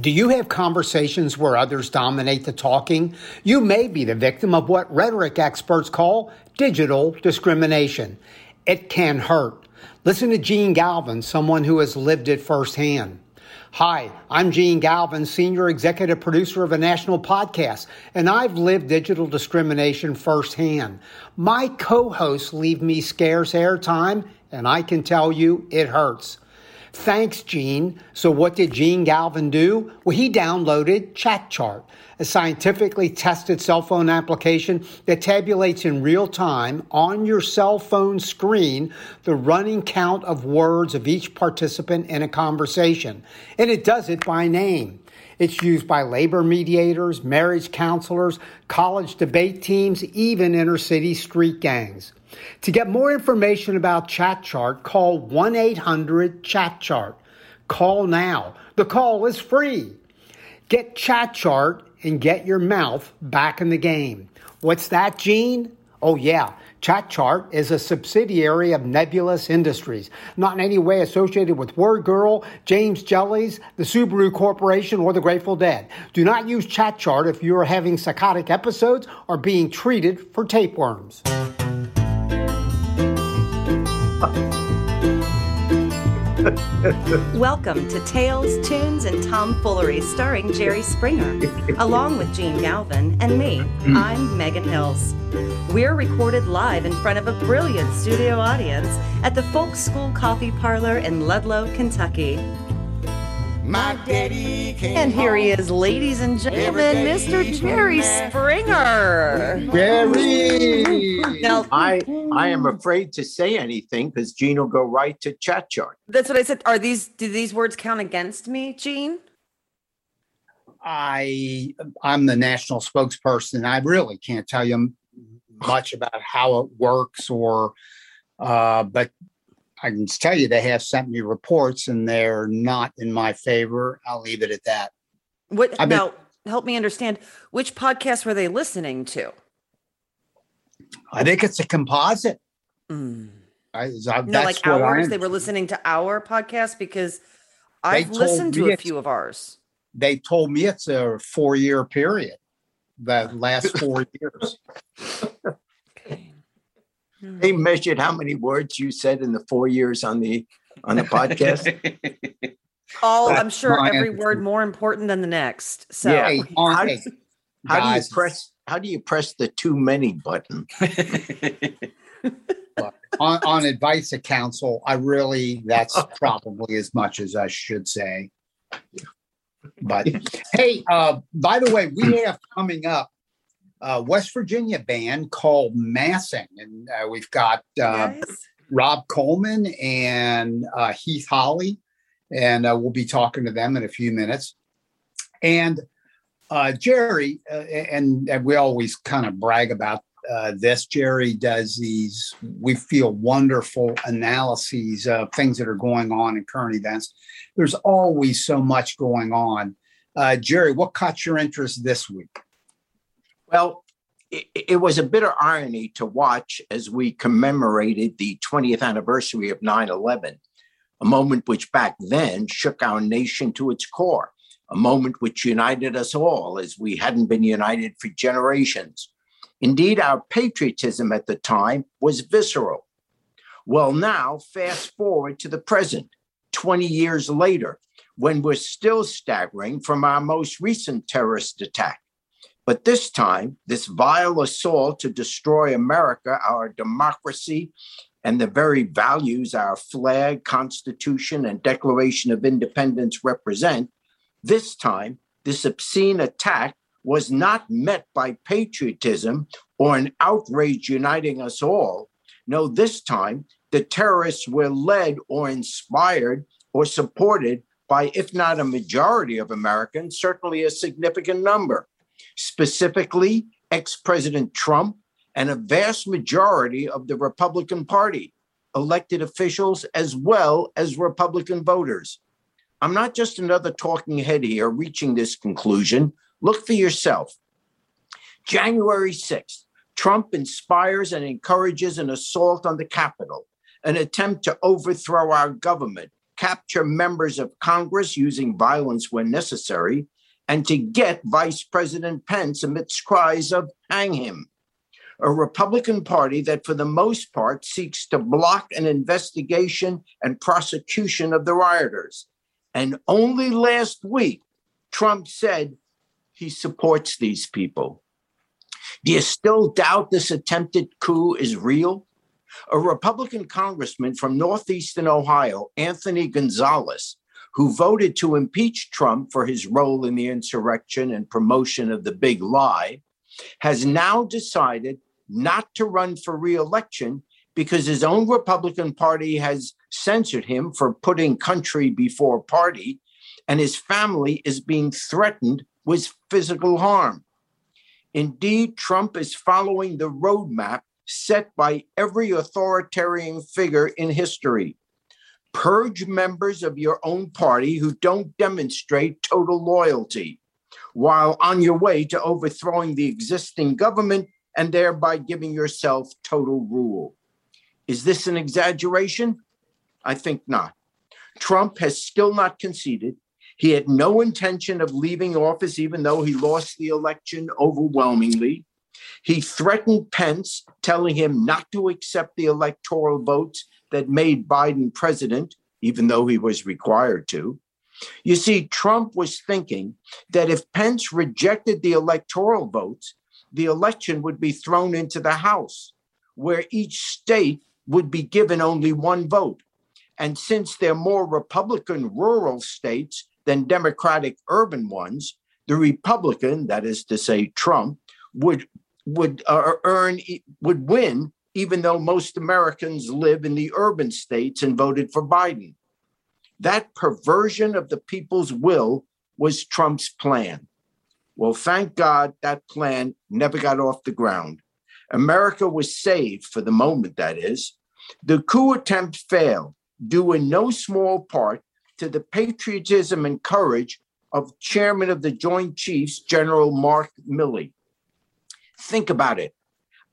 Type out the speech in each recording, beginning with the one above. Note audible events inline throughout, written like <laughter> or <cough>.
Do you have conversations where others dominate the talking? You may be the victim of what rhetoric experts call digital discrimination. It can hurt. Listen to Gene Galvin, someone who has lived it firsthand. Hi, I'm Gene Galvin, senior executive producer of a national podcast, and I've lived digital discrimination firsthand. My co-hosts leave me scarce airtime, and I can tell you it hurts. Thanks, Gene. So, what did Gene Galvin do? Well, he downloaded ChatChart, a scientifically tested cell phone application that tabulates in real time on your cell phone screen the running count of words of each participant in a conversation. And it does it by name. It's used by labor mediators, marriage counselors, college debate teams, even inner city street gangs. To get more information about ChatChart, call 1 800 ChatChart. Call now. The call is free. Get ChatChart and get your mouth back in the game. What's that, Gene? Oh, yeah. ChatChart is a subsidiary of Nebulous Industries, not in any way associated with WordGirl, James Jellies, the Subaru Corporation, or the Grateful Dead. Do not use ChatChart if you are having psychotic episodes or being treated for tapeworms. <laughs> Welcome to Tales, Tunes, and Tomfoolery starring Jerry Springer, along with Gene Galvin and me. Mm. I'm Megan Hills. We're recorded live in front of a brilliant studio audience at the Folk School Coffee Parlor in Ludlow, Kentucky. My daddy came And here he is, ladies and gentlemen, Mr. Jerry. Springer. Jerry! Now, I I am afraid to say anything because Gene will go right to chat chart. that's what I said. Are these, do these words count against me, Gene? I I'm the national spokesperson. I really can't tell you much about how it works or uh but I can tell you they have sent me reports and they're not in my favor. I'll leave it at that. What been- now? Help me understand. Which podcast were they listening to? I think it's a composite. Mm. I, I- No, that's like ours. They were listening to our podcast because I've listened to a few of ours. They told me it's a four year period. The last <laughs> four years. Okay. They measured how many words you said in the four years on the on the podcast. <laughs> All I'm sure every answer. word more important than the next. So Yeah. Hey, How- hey, How do you press how do you press the too many button? <laughs> <laughs> on, on advice of counsel, I really, that's probably as much as I should say. But hey, uh, by the way, we <clears throat> have coming up a West Virginia band called Massing, and uh, we've got uh, guys, Rob Coleman and uh, Heath Holly, and uh, we'll be talking to them in a few minutes. And uh, Jerry, uh, and, and we always kind of brag about uh, this. Jerry does these, we feel wonderful analyses of things that are going on in current events. There's always so much going on. Uh, Jerry, what caught your interest this week? Well, it, it was a bitter irony to watch as we commemorated the 20th anniversary of 9 11, a moment which back then shook our nation to its core, a moment which united us all as we hadn't been united for generations. Indeed, our patriotism at the time was visceral. Well, now, fast forward to the present, 20 years later, when we're still staggering from our most recent terrorist attack. But this time, this vile assault to destroy America, our democracy, and the very values our flag, Constitution, and Declaration of Independence represent, this time, this obscene attack was not met by patriotism or an outrage uniting us all. No, this time, the terrorists were led or inspired or supported by, if not a majority of Americans, certainly a significant number specifically ex President Trump and a vast majority of the Republican Party, elected officials, as well as Republican voters. I'm not just another talking head here reaching this conclusion. Look for yourself. January 6th, Trump inspires and encourages an assault on the Capitol, an attempt to overthrow our government, capture members of Congress using violence when necessary, and to get Vice President Pence amidst cries of hang him. A Republican Party that, for the most part, seeks to block an investigation and prosecution of the rioters. And only last week, Trump said he supports these people. Do you still doubt this attempted coup is real? A Republican congressman from Northeastern Ohio, Anthony Gonzalez, who voted to impeach Trump for his role in the insurrection and promotion of the big lie, has now decided not to run for reelection because his own Republican Party has censored him for putting country before party, and his family is being threatened with physical harm. Indeed, Trump is following the roadmap set by every authoritarian figure in history. Purge members of your own party who don't demonstrate total loyalty, while on your way to overthrowing the existing government and thereby giving yourself total rule. Is this an exaggeration? I think not. Trump has still not conceded. He had no intention of leaving office, even though he lost the election overwhelmingly. He threatened Pence, telling him not to accept the electoral votes that made Biden president, even though he was required to. You see, Trump was thinking that if Pence rejected the electoral votes, the election would be thrown into the House, where each state would be given only one vote. And since they're more Republican rural states than Democratic urban ones, the Republican, that is to say, Trump, would would uh, earn would win, even though most Americans live in the urban states and voted for Biden. That perversion of the people's will was Trump's plan. Well, thank God that plan never got off the ground. America was saved for the moment, that is. The coup attempt failed, due in no small part to the patriotism and courage of Chairman of the Joint Chiefs, General Mark Milley. Think about it.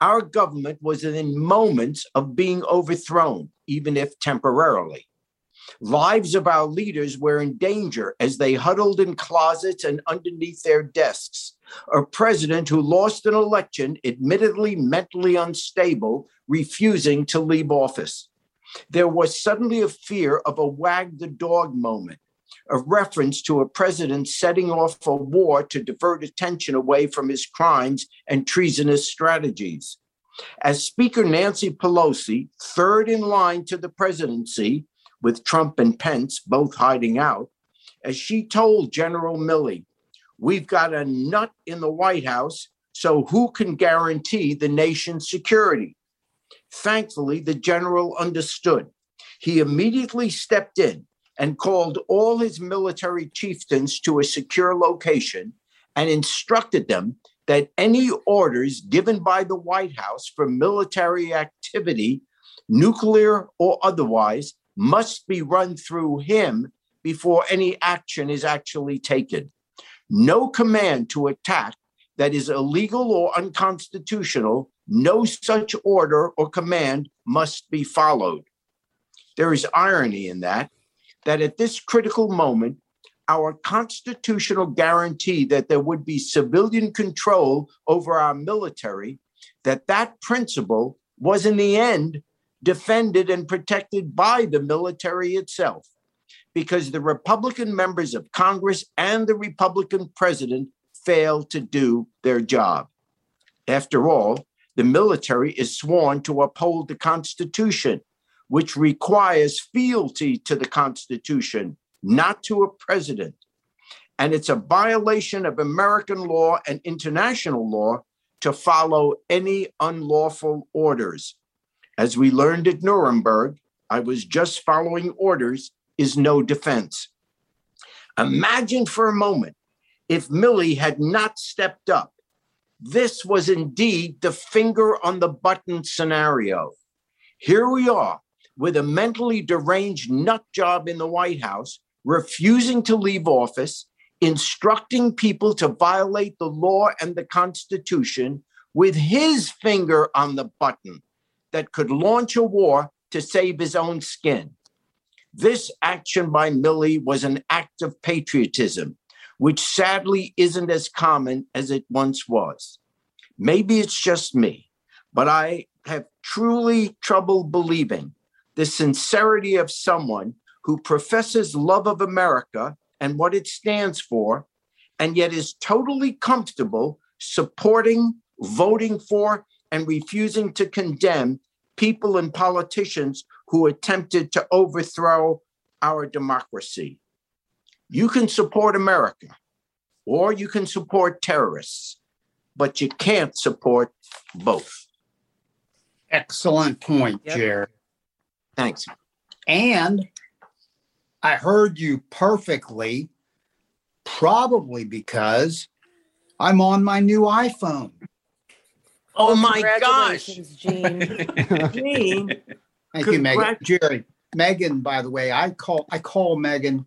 Our government was in moments of being overthrown, even if temporarily. Lives of our leaders were in danger as they huddled in closets and underneath their desks. A president who lost an election, admittedly mentally unstable, refusing to leave office. There was suddenly a fear of a wag the dog moment, a reference to a president setting off a war to divert attention away from his crimes and treasonous strategies. As Speaker Nancy Pelosi, third in line to the presidency, with Trump and Pence both hiding out, as she told General Milley, We've got a nut in the White House, so who can guarantee the nation's security? Thankfully, the general understood. He immediately stepped in and called all his military chieftains to a secure location and instructed them that any orders given by the White House for military activity, nuclear or otherwise, must be run through him before any action is actually taken. No command to attack that is illegal or unconstitutional, no such order or command must be followed. There is irony in that, that at this critical moment, our constitutional guarantee that there would be civilian control over our military, that that principle was in the end defended and protected by the military itself because the Republican members of Congress and the Republican president failed to do their job. After all, the military is sworn to uphold the Constitution, which requires fealty to the Constitution, not to a president. And it's a violation of American law and international law to follow any unlawful orders. As we learned at Nuremberg, I was just following orders is no defense. Imagine for a moment if Milley had not stepped up. This was indeed the finger on the button scenario. Here we are with a mentally deranged nut job in the White House, refusing to leave office, instructing people to violate the law and the Constitution with his finger on the button that could launch a war to save his own skin. This action by Milley was an act of patriotism, which sadly isn't as common as it once was. Maybe it's just me, but I have truly trouble believing the sincerity of someone who professes love of America and what it stands for, and yet is totally comfortable supporting, voting for, and refusing to condemn people and politicians who attempted to overthrow our democracy. You can support America or you can support terrorists, but you can't support both. Excellent point, Yep. Jerry. Thanks. And I heard you perfectly, probably because I'm on my new iPhone. Oh my gosh. Congratulations, Gene. <laughs> Gene, Thank you, Megan. Jerry, Megan, by the way, I call I call Megan.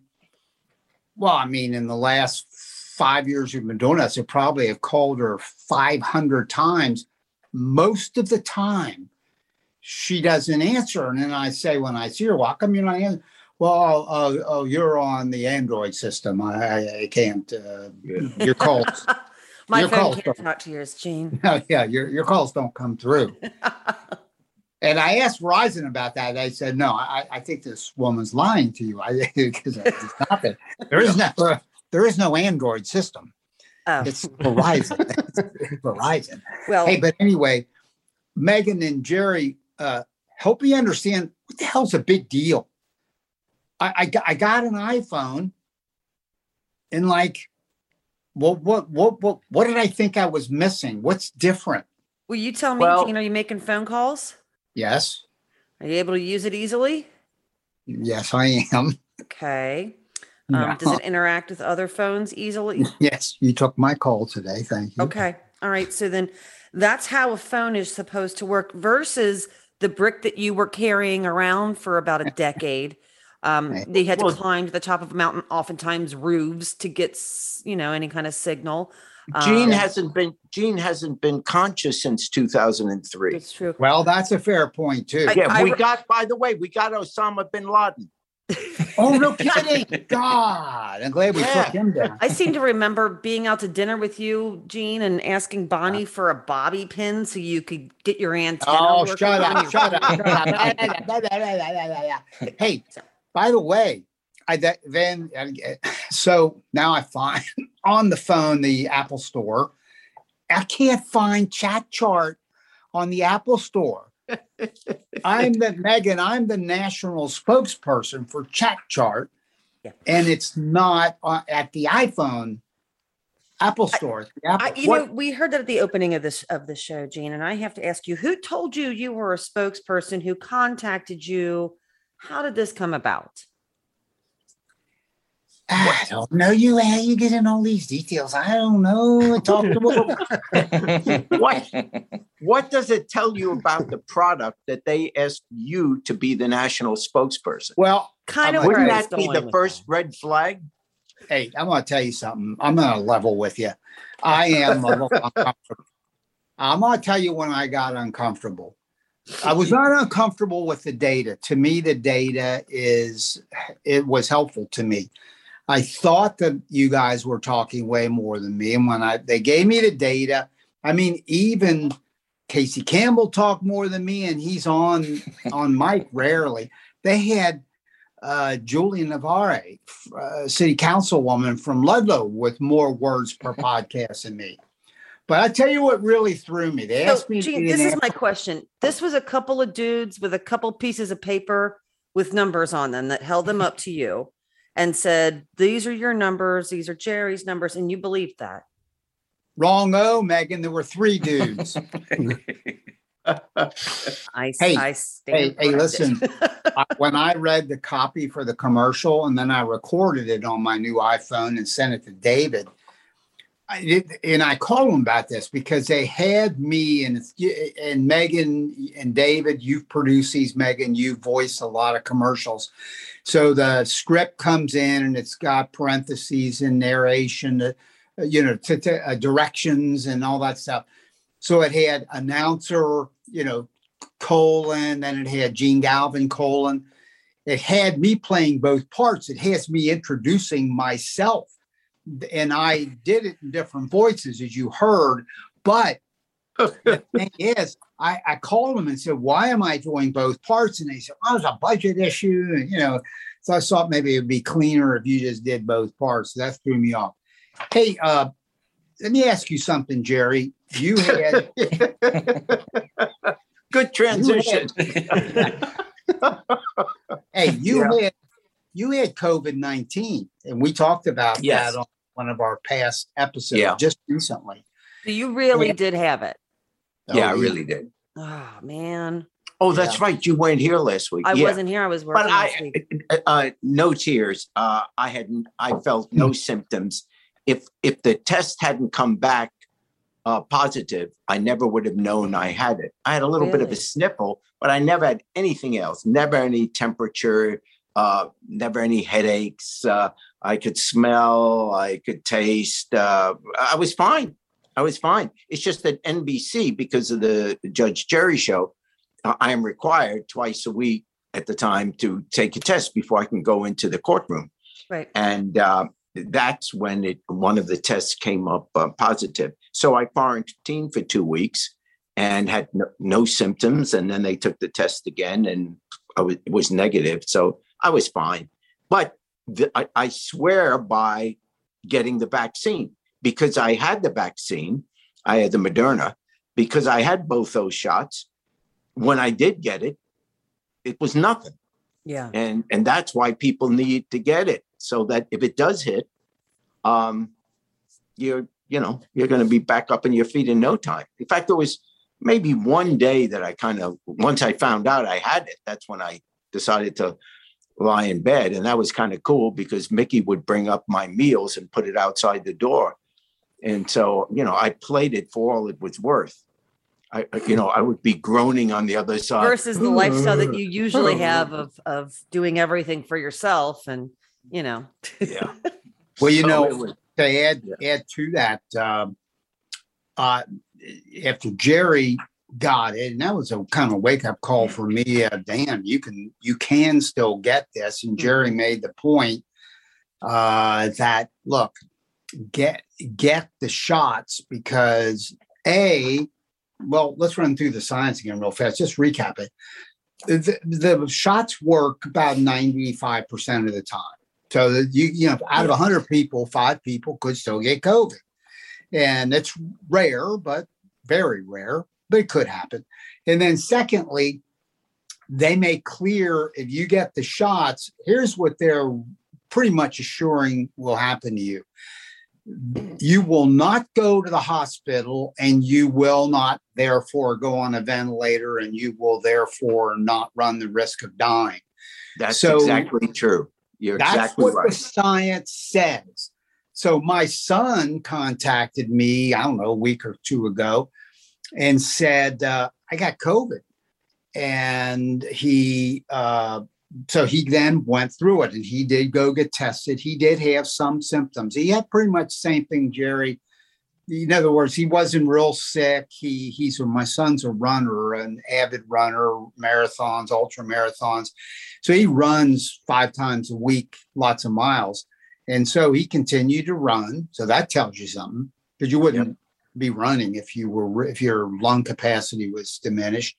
Well, I mean, in the last five years we've been doing this, I probably have called her 500 times. Most of the time, she doesn't answer. And then I say, when I see her, well, how come you're not answering? Well, oh, oh, you're on the Android system. I, I, I can't. Uh, your calls. <laughs> My Your phone call, can't sir. talk to yours, Gene. <laughs> yeah, your your calls don't come through. <laughs> and I asked Verizon about that. I said, no, I, I think this woman's lying to you. I because it's not that there is no there is no Android system. Oh, It's Verizon. It's Verizon. well, Hey, but anyway, Megan and Jerry, uh, help me understand what the hell's a big deal. I, I got I got an iPhone, and like, well, what what what what did I think I was missing? What's different? will you tell me, Well- Gene, are you making phone calls? Yes, Are you able to use it easily? yes, I am. Okay. <laughs> Um, Does it interact with other phones easily? Yes, you took my call today. Thank you. Okay. All right. So then that's how a phone is supposed to work versus the brick that you were carrying around for about a <laughs> decade. Um, Right. they had to Well- climb to the top of a mountain, oftentimes roofs, to get you know any kind of signal. Gene Um, hasn't been Gene hasn't been conscious since 2003. It's true. Well, that's a fair point too. I- Yeah, we re- got by the way, we got Osama bin Laden. <laughs> oh no kidding! God, I'm glad we Yeah. took him down. I seem to remember being out to dinner with you, Gene, and asking Bonnie for a bobby pin so you could get your antenna. Oh, shut on up! your Shut up! Shut up! <laughs> <laughs> hey, by the way, I that, then uh, so now I find on the phone the Apple Store. I can't find Chat Chart on the Apple Store. <laughs> I'm the Megan. I'm the national spokesperson for Chat Chart, Yeah. and it's not uh, at the iPhone Apple Store. The Apple I, you know, we heard that at the opening of this of the show, Gene, and I have to ask you: Who told you you were a spokesperson? Who contacted you? How did this come about? I don't know you. How you getting all these details? I don't know. I talked to <laughs> What what does it tell you about the product that they asked you to be the national spokesperson? Well, Kind of Wouldn't that be the first that. red flag? hey, I'm going to tell you something. I'm going to level with you. I am a little uncomfortable. I'm going to tell you when I got uncomfortable. I was not uncomfortable with the data. To me, the data is it was helpful to me. I thought that you guys were talking way more than me, and when I they gave me the data, I mean, even Casey Campbell talked more than me, and he's on <laughs> on Mike rarely. They had uh, Julie Navarre, uh, city councilwoman from Ludlow, with more words per <laughs> podcast than me. But I tell you what really threw me. They So, asked me. Gene, this is my question. This was a couple of dudes with a couple pieces of paper with numbers on them that held them up to you and said, "These are your numbers. These are Jerry's numbers," and you believed that. Wrong, oh, Megan. There were three dudes. <laughs> I, Hey, I stand hey, hey, listen. I, <laughs> when I read the copy for the commercial and then I recorded it on my new iPhone and sent it to David, I did, and I called him about this because they had me and and Megan and David. You've produced these, Megan. You've voiced a lot of commercials. So the script comes in and it's got parentheses and narration, uh, you know, t- t- uh, directions and all that stuff. So it had announcer, you know, colon, then it had Gene Galvin colon. it had me playing both parts. It has me introducing myself. And I did it in different voices, as you heard. But the <laughs> thing is, I, I called them and said, Why am I doing both parts? And they said, Oh, it's a budget issue. And, you know, so I thought maybe it would be cleaner if you just did both parts. So that threw me off. Hey, uh, let me ask you something, Jerry. You had <laughs> good transition. hey, you yeah. had you had COVID nineteen, and we talked about yes. that on one of our past episodes yeah. just recently. So you really yeah. did have it. Yeah, oh, I really did. Oh man. Oh, that's yeah. right. You weren't here last week. I yeah. wasn't here. I was working. But I, uh, uh, no tears. Uh, I had, I felt no symptoms. If if the test hadn't come back uh, positive, I never would have known I had it. I had a little really? bit of a sniffle, but I never had anything else. Never any temperature. Uh, never any headaches. Uh, I could smell. I could taste. I was fine. I was fine. It's just that NBC, because of the Judge Jerry show, I am required twice a week at the time to take a test before I can go into the courtroom. Right. And uh, that's when it one of the tests came up uh, positive. So I quarantined for two weeks and had no, no, symptoms. And then they took the test again, and was, it was negative. So I was fine. But the, I, I swear by getting the vaccine because I had the vaccine, I had the Moderna, because I had both those shots. When I did get it, it was nothing. Yeah. And and that's why people need to get it so that if it does hit, um, you're you know you're going to be back up in your feet in no time. In fact, there was maybe one day that I kind of once I found out I had it, that's when I decided to lie in bed, and that was kind of cool because Mickey would bring up my meals and put it outside the door, and so, you know, I played it for all it was worth. I, you know, I would be groaning on the other side versus the lifestyle that you <laughs> usually have of of doing everything for yourself, and you know. yeah. <laughs> Well, you so know, was, to add yeah. add to that, um, uh, after Jerry got it, and that was a kind of wake up call for me. Uh, damn, you can you can still get this, and Jerry mm-hmm. made the point uh, that look, get get the shots because a well let's run through the science again real fast just recap it. The, the shots work about 95% of the time. So you you know out of 100 people five people could still get covid. And it's rare but very rare but it could happen. And then secondly they make clear if you get the shots here's what they're pretty much assuring will happen to you you will not go to the hospital and you will not therefore go on a ventilator and you will therefore not run the risk of dying. That's so exactly true. You're that's exactly what right. the science says. So my son contacted me, I don't know, a week or two ago, and said, uh, I got COVID. And he uh, so he then went through it and he did go get tested. He did have some symptoms. He had pretty much the same thing, Jerry. In other words, he wasn't real sick. He he's my son's a runner, an avid runner, marathons, ultra marathons. So he runs five times a week, lots of miles. And so he continued to run. So that tells you something because you wouldn't yep. be running if you were if your lung capacity was diminished.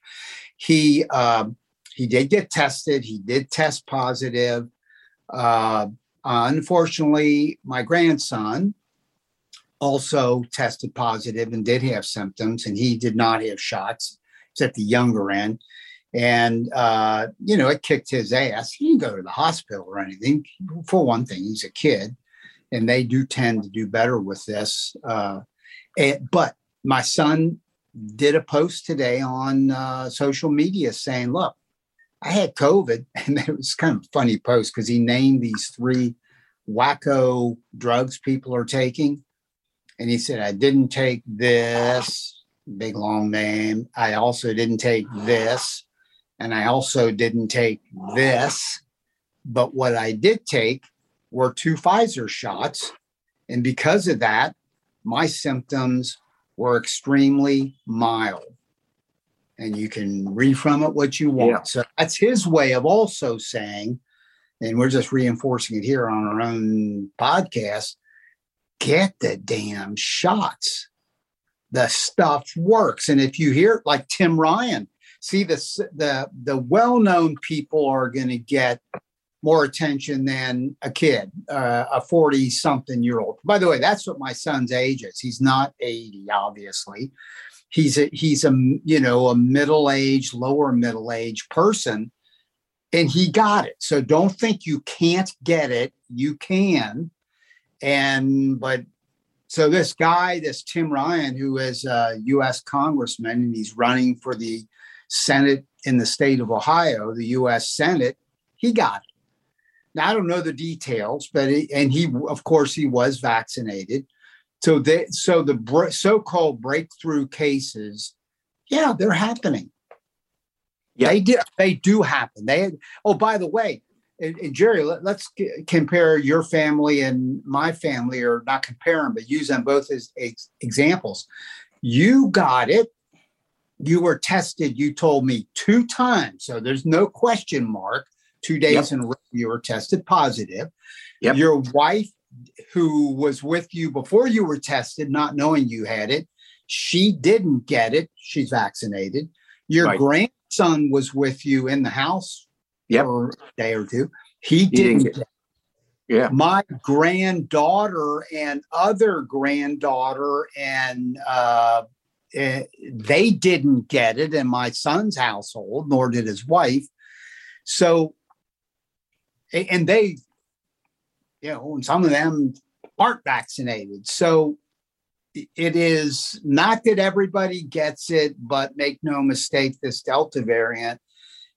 He um, he did get tested. He did test positive. Uh, unfortunately, my grandson also tested positive and did have symptoms, and he did not have shots. He's at the younger end. And, uh, you know, it kicked his ass. He didn't go to the hospital or anything. For one thing, he's a kid, and they do tend to do better with this. Uh, and, but my son did a post today on uh, social media saying, look, I had COVID, <laughs> and it was kind of funny post because he named these three wacko drugs people are taking. And he said, I didn't take this, big long name. I also didn't take this. And I also didn't take this. But what I did take were two Pfizer shots. And because of that, my symptoms were extremely mild and you can read from it what you want. Yeah. So that's his way of also saying and we're just reinforcing it here on our own podcast. Get the damn shots. The stuff works. And if you hear like Tim Ryan, see the the the well-known people are going to get more attention than a kid, uh, a 40 something year old. By the way, that's what my son's age is. He's not 80, obviously. He's a, he's a, you know, a middle age, lower middle age person and he got it. So don't think you can't get it. You can. And, but so this guy, this Tim Ryan, who is a U.S. congressman and he's running for the Senate in the state of Ohio, the U.S. Senate, he got it. Now, I don't know the details, but he, and he, of course, he was vaccinated. So they, so the so-called breakthrough cases, yeah, they're happening. Yeah. They do. They do happen. They. Oh, by the way, and, and Jerry, let, us compare your family and my family, or not compare them, but use them both as, as examples. You got it. You were tested. You told me two times, so there's no question mark. Two days yep. in a row, you were tested positive. Yep. Your wife, who was with you before you were tested, not knowing you had it, she didn't get it. She's vaccinated. Your right. grandson was with you in the house yep. for a day or two. He, he didn't, didn't get yeah. My granddaughter and other granddaughter and uh, uh, they didn't get it in my son's household, nor did his wife. So, and they, you know, and some of them aren't vaccinated. So it is not that everybody gets it, but make no mistake, this Delta variant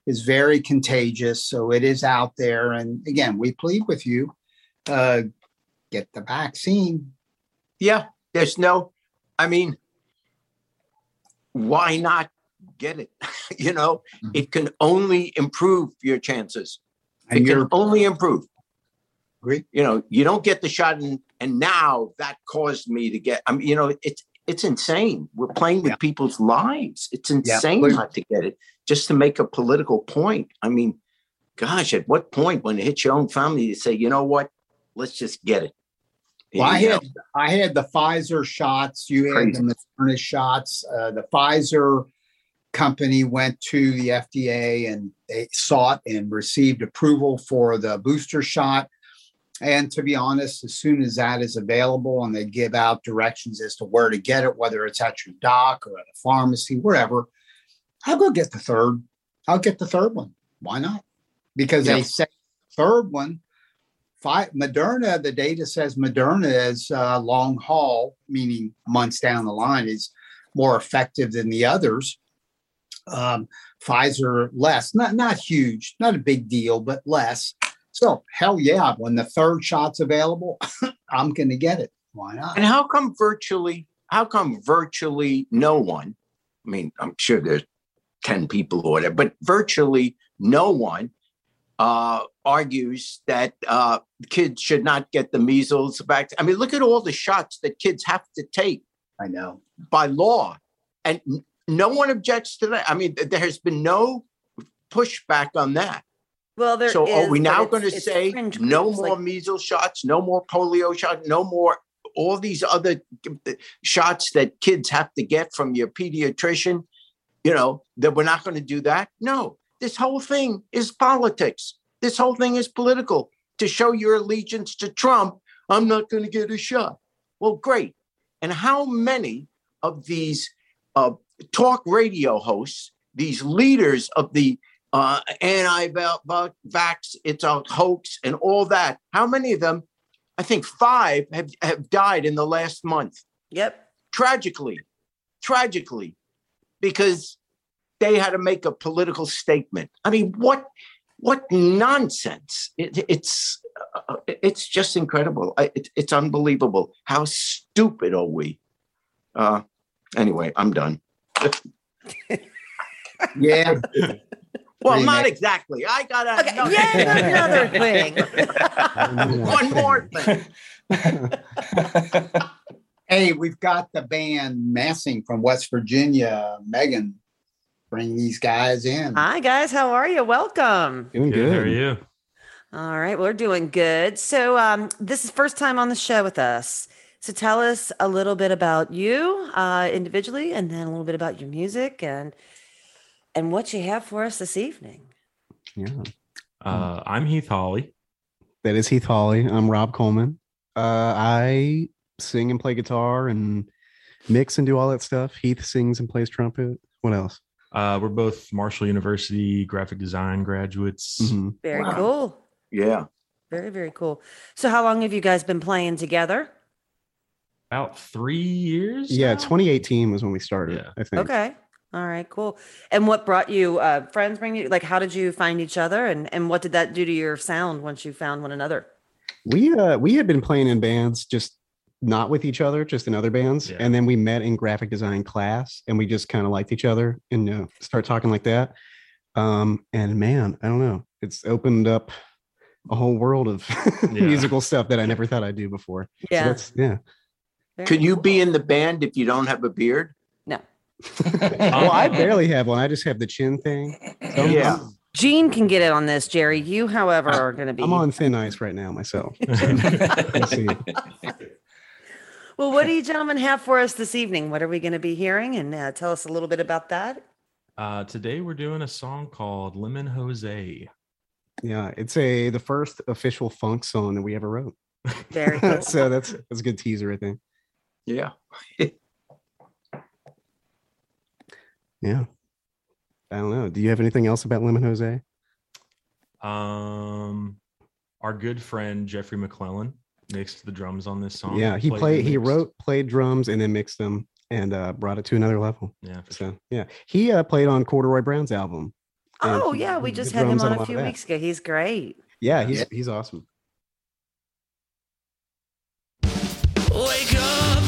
is very contagious. So it is out there. And again, we plead with you uh, get the vaccine. Yeah, there's no, I mean, why not get it? <laughs> you know, mm-hmm. it can only improve your chances. And it can only improve. Agree. You know, you don't get the shot and and now that caused me to get I mean, you know, it's it's insane. We're playing with yeah. people's lives. It's insane yeah. not to get it just to make a political point. I mean, gosh, at what point when it hits your own family to say, you know what, let's just get it. Well, I had I had the Pfizer shots. You had the Moderna shots. Uh, the Pfizer company went to the FDA and they sought and received approval for the booster shot. And to be honest, as soon as that is available and they give out directions as to where to get it, whether it's at your doc or at a pharmacy, wherever, I'll go get the third. I'll get the third one. Why not? Because they say third one, five, Moderna, the data says Moderna is uh, long haul, meaning months down the line, is more effective than the others. Um, Pfizer less, not not huge, not a big deal, but less. So hell yeah, when the third shot's available, <laughs> I'm going to get it. Why not? And how come virtually? How come virtually no one? I mean, I'm sure there's ten people or whatever, but virtually no one uh, argues that uh, kids should not get the measles vaccine. I mean, look at all the shots that kids have to take. I know by law, and no one objects to that. I mean, there has been no pushback on that. Well, there so is, are we now going to say no more like- measles shots, no more polio shots, no more all these other shots that kids have to get from your pediatrician? You know that we're not going to do that. No, this whole thing is politics. This whole thing is political to show your allegiance to Trump. I'm not going to get a shot. Well, great. And how many of these uh, talk radio hosts, these leaders of the uh, anti-vax, it's a hoax, and all that. How many of them? I think five have, have died in the last month. Yep. Tragically, tragically, because they had to make a political statement. I mean, what what nonsense! It, it's uh, it's just incredible. It, it's unbelievable. How stupid are we? Uh, anyway, I'm done. <laughs> yeah. Well, not exactly. I got a, okay. another, yeah, another thing. <laughs> One more thing. <laughs> hey, we've got the band Massing from West Virginia. Megan, bring these guys in. Hi, guys. How are you? Welcome. Doing good. good. How are you? All right, we're doing good. So, um, this is first time on the show with us. So, tell us a little bit about you uh, individually, and then a little bit about your music and and what you have for us this evening. Yeah. Uh, I'm Heath Hawley. That is Heath Hawley. I'm Rob Coleman. Uh, I sing and play guitar and mix and do all that stuff. Heath sings and plays trumpet. What else? Uh, we're both Marshall University graphic design graduates. Mhm. Very Wow. cool. Yeah. Very, very cool. So, how long have you guys been playing together? About three years. Yeah, now? 2018 was when we started. Yeah. I think. Okay. All right, cool. And what brought you uh friends bring you like how did you find each other and and what did that do to your sound once you found one another? We uh we had been playing in bands, just not with each other, just in other bands, Yeah. and then we met in graphic design class, and we just kind of liked each other and uh, start talking like that. Um, and man, I don't know, it's opened up a whole world of <laughs> Yeah. musical stuff that I never thought I'd do before. So Yeah. that's yeah. Very Can you be in the band if you don't have a beard? No. Well, I barely have one. I just have the chin thing. So Yeah. I'm, Gene can get it on this, Jerry. You, however, are going to be I'm on thin ice right now myself. So <laughs> we'll. Well, what do you gentlemen have for us this evening? What are we going to be hearing? And uh, tell us a little bit about that. Uh, today we're doing a song called Lemon Jose. Yeah, it's a the first official funk song that we ever wrote. Very cool. <laughs> so that's that's a good teaser, I think. Yeah. <laughs> Yeah. I don't know. Do you have anything else about Lemon Jose? Um, our good friend Jeffrey McClellan mixed the drums on this song. yeah, he played played. He mixed. wrote, played drums, and then mixed them, and uh, brought it to another level. Yeah, for sure. So yeah, he uh, played on Corduroy Brown's album. Oh, he- yeah. We just had him drums on a few weeks ago. He's great. Yeah, he's Yeah. he's awesome. Wake up,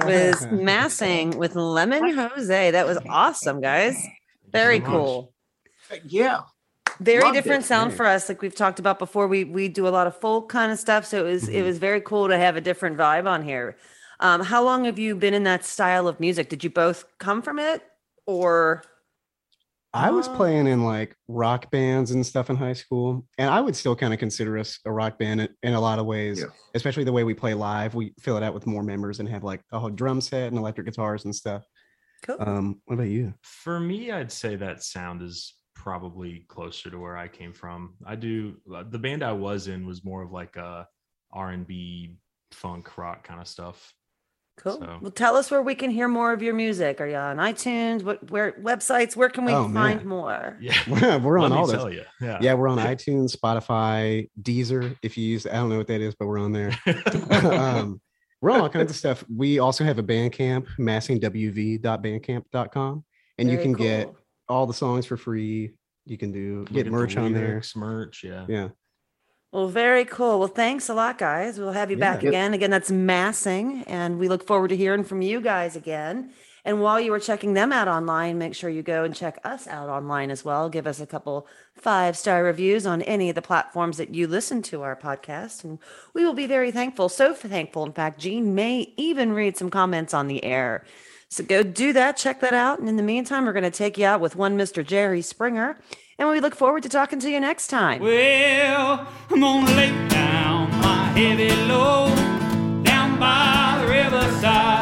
That was <laughs> Massing with Lemon Jose. That was awesome, guys. Very so much. cool. Yeah. Very Loved different it. sound for us, like we've talked about before. We we do a lot of folk kind of stuff, so it was Mm-hmm. it was very cool to have a different vibe on here. Um, how long have you been in that style of music? Did you both come from it, or I was Oh. playing in like rock bands and stuff in high school, and I would still kind of consider us a rock band in, in a lot of ways, Yeah. especially the way we play live. We fill it out with more members and have like a whole drum set and electric guitars and stuff. cool? Um, what about you? For me, I'd say that sound is probably closer to where I came from. I do uh, the band I was in was more of like a R&B funk rock kind of stuff. Cool. So- Well, tell us where we can hear more of your music. Are you on iTunes? What where websites? Where can we Oh, find man. more? Yeah. <laughs> we're on me all tell those. you. Yeah. Yeah, we're on iTunes, Spotify, Deezer. If you use, I don't know what that is, but we're on there. <laughs> um, we're on all kinds of stuff. We also have a Bandcamp, massingwv.bandcamp.com, and you Very can get all the songs for free. You can do get at merch on there. Merch, yeah. Yeah. Well, very cool. Well, thanks a lot, guys. We'll have you back Yeah. again. Again, that's Massing, and we look forward to hearing from you guys again. And while you are checking them out online, make sure you go and check us out online as well. Give us a couple five star reviews on any of the platforms that you listen to our podcast, and we will be very thankful. So thankful, in fact, Jene may even read some comments on the air. So go do that, check that out. And in the meantime, we're going to take you out with one Mr. Jerry Springer, and we look forward to talking to you next time. Well, I'm gonna lay down my heavy load down by the riverside,